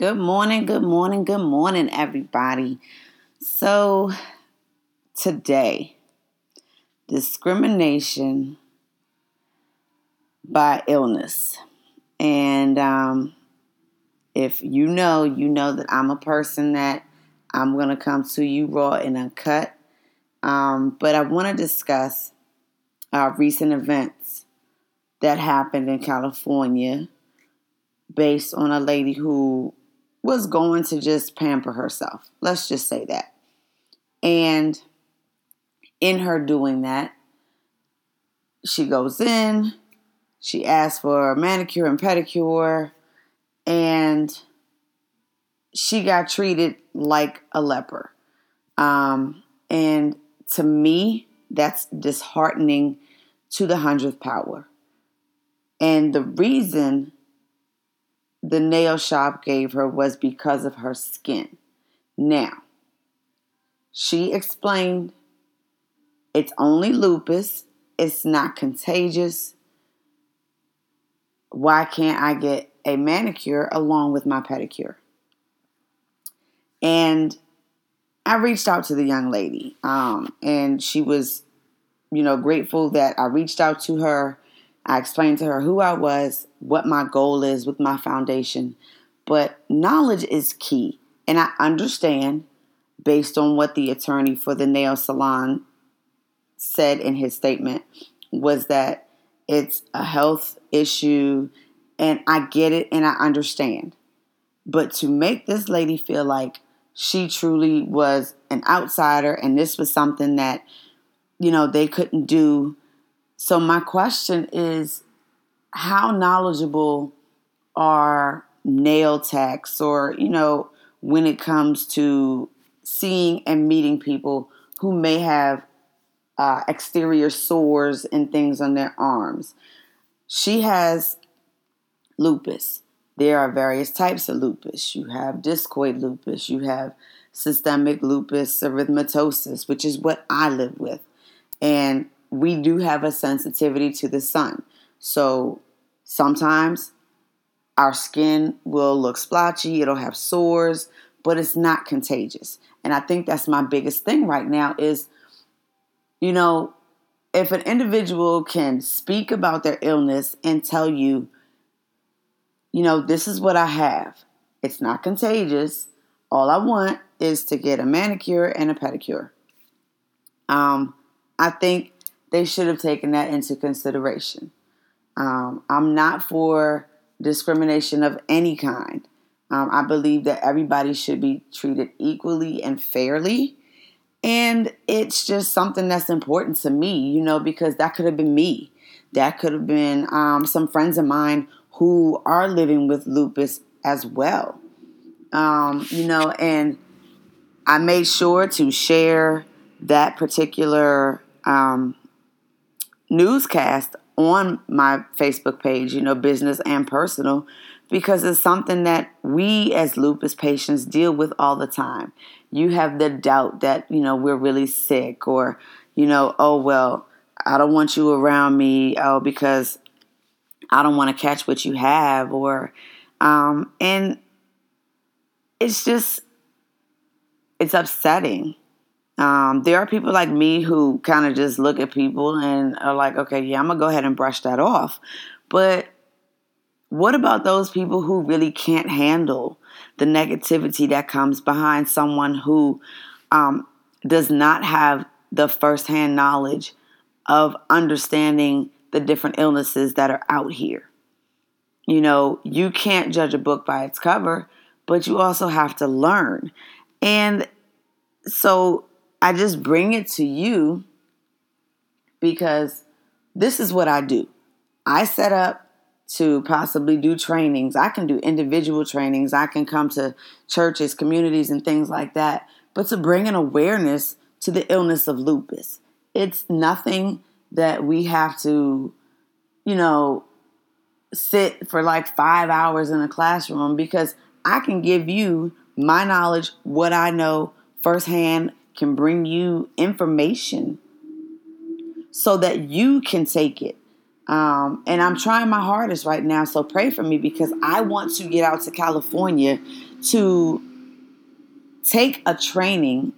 Good morning, good morning, good morning, everybody. So, today, discrimination by illness. And um, if you know, you know that I'm a person that I'm going to come to you raw and uncut. Um, but I want to discuss uh, recent events that happened in California based on a lady who was going to just pamper herself. Let's just say that. And in her doing that, she goes in, she asks for a manicure and pedicure, and she got treated like a leper. Um, and to me, that's disheartening to the hundredth power. And the reason the nail shop gave her was because of her skin. Now, she explained it's only lupus, it's not contagious. Why can't I get a manicure along with my pedicure? And I reached out to the young lady, um, and she was, you know, grateful that I reached out to her I explained to her who I was, what my goal is with my foundation. But knowledge is key. And I understand, based on what the attorney for the nail salon said in his statement, was that it's a health issue. And I get it and I understand. But to make this lady feel like she truly was an outsider and this was something that, you know, they couldn't do so, my question is how knowledgeable are nail techs or, you know, when it comes to seeing and meeting people who may have uh, exterior sores and things on their arms? She has lupus. There are various types of lupus. You have discoid lupus, you have systemic lupus erythematosus, which is what I live with. And we do have a sensitivity to the sun. So sometimes our skin will look splotchy, it'll have sores, but it's not contagious. And I think that's my biggest thing right now is you know, if an individual can speak about their illness and tell you, you know, this is what I have. It's not contagious. All I want is to get a manicure and a pedicure. Um, I think they should have taken that into consideration. Um, I'm not for discrimination of any kind. Um, I believe that everybody should be treated equally and fairly. And it's just something that's important to me, you know, because that could have been me. That could have been um, some friends of mine who are living with lupus as well. Um, you know, and I made sure to share that particular um, newscast on my Facebook page, you know, business and personal, because it's something that we as lupus patients deal with all the time. You have the doubt that, you know, we're really sick or, you know, oh, well, I don't want you around me, oh, because I don't want to catch what you have or, um, and it's just, it's upsetting um, there are people like me who kind of just look at people and are like, okay, yeah, I'm gonna go ahead and brush that off. But what about those people who really can't handle the negativity that comes behind someone who um, does not have the firsthand knowledge of understanding the different illnesses that are out here? You know, you can't judge a book by its cover, but you also have to learn. And so I just bring it to you because this is what I do. I set up to possibly do trainings. I can do individual trainings. I can come to churches, communities, and things like that. But to bring an awareness to the illness of lupus, it's nothing that we have to, you know, sit for like five hours in a classroom because I can give you my knowledge, what I know firsthand can bring you information so that you can take it Um, and I'm trying my hardest right now, so pray for me because I want to get out to California to take a training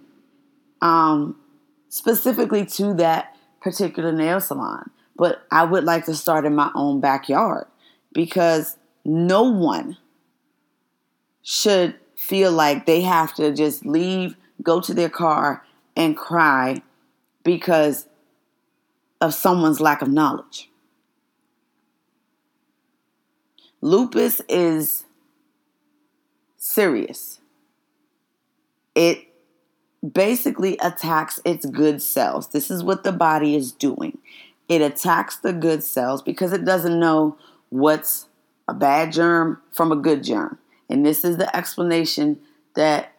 um, specifically to that particular nail salon. But I would like to start in my own backyard because no one should feel like they have to just leave, go to their car, and cry because of someone's lack of knowledge. Lupus is serious. It basically attacks its good cells. This is what the body is doing. It attacks the good cells because it doesn't know what's a bad germ from a good germ. And this is the explanation that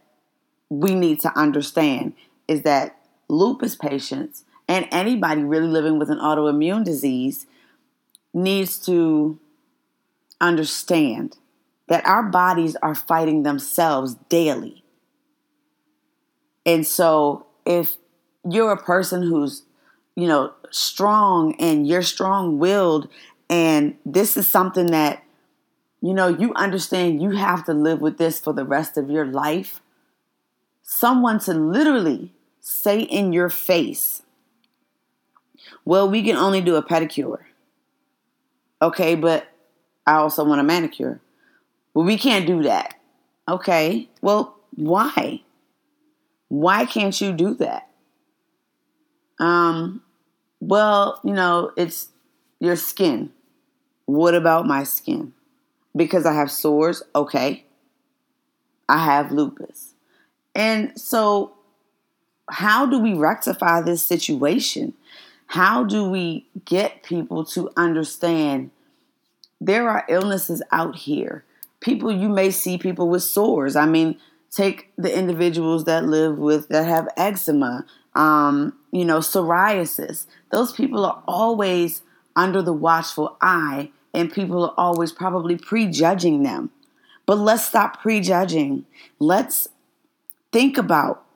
we need to understand is that lupus patients and anybody really living with an autoimmune disease needs to understand that our bodies are fighting themselves daily. And so if you're a person who's, you know, strong and you're strong willed, and this is something that, you know, you understand you have to live with this for the rest of your life, someone to literally say in your face, well, we can only do a pedicure. Okay, but I also want a manicure. Well, we can't do that. Okay, well, why? Why can't you do that? Um, well, you know, it's your skin. What about my skin? Because I have sores, okay. I have lupus. And so, how do we rectify this situation? How do we get people to understand there are illnesses out here? People, you may see people with sores. I mean, take the individuals that live with, that have eczema, um, you know, psoriasis. Those people are always under the watchful eye, and people are always probably prejudging them. But let's stop prejudging. Let's think about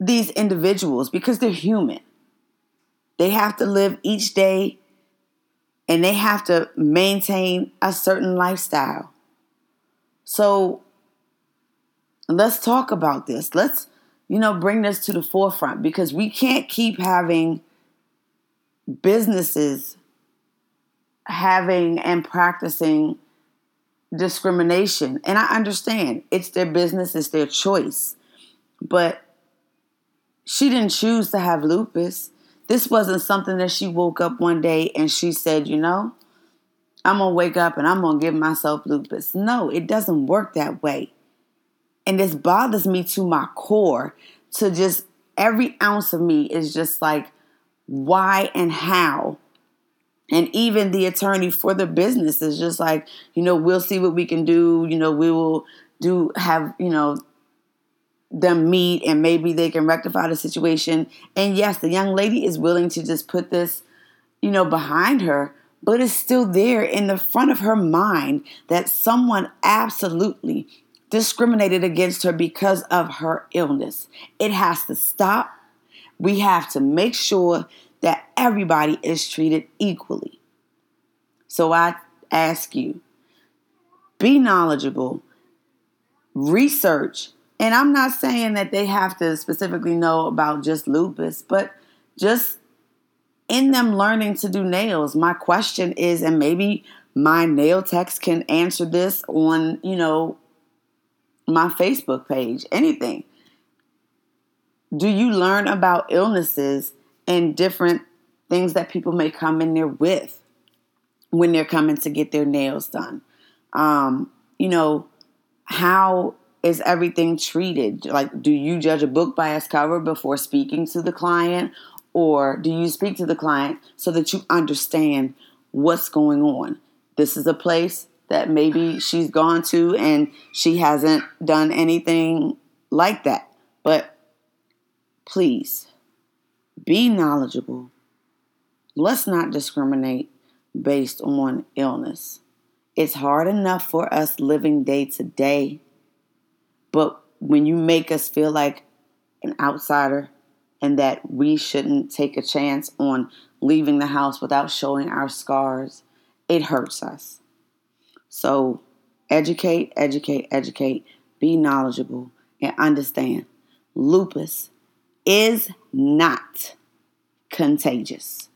these individuals because they're human. They have to live each day and they have to maintain a certain lifestyle. So let's talk about this. Let's, you know, bring this to the forefront because we can't keep having businesses having and practicing discrimination. And I understand it's their business, it's their choice. But she didn't choose to have lupus. This wasn't something that she woke up one day and she said, you know, I'm going to wake up and I'm going to give myself lupus. No, it doesn't work that way. And this bothers me to my core to just every ounce of me is just like, why and how? And even the attorney for the business is just like, you know, we'll see what we can do. You know, we will do have, you know, them meet and maybe they can rectify the situation. And yes, the young lady is willing to just put this, you know, behind her, but it's still there in the front of her mind that someone absolutely discriminated against her because of her illness. It has to stop. We have to make sure that everybody is treated equally. So I ask you be knowledgeable, research, and I'm not saying that they have to specifically know about just lupus, but just in them learning to do nails. My question is, and maybe my nail techs can answer this on, you know, my Facebook page, anything. Do you learn about illnesses and different things that people may come in there with when they're coming to get their nails done? Um, you know, how is everything treated? Like, do you judge a book by its cover before speaking to the client? Or do you speak to the client so that you understand what's going on? This is a place that maybe she's gone to and she hasn't done anything like that. But please be knowledgeable. Let's not discriminate based on illness. It's hard enough for us living day to day but when you make us feel like an outsider and that we shouldn't take a chance on leaving the house without showing our scars, it hurts us. So educate, educate, educate, be knowledgeable, and understand lupus is not contagious.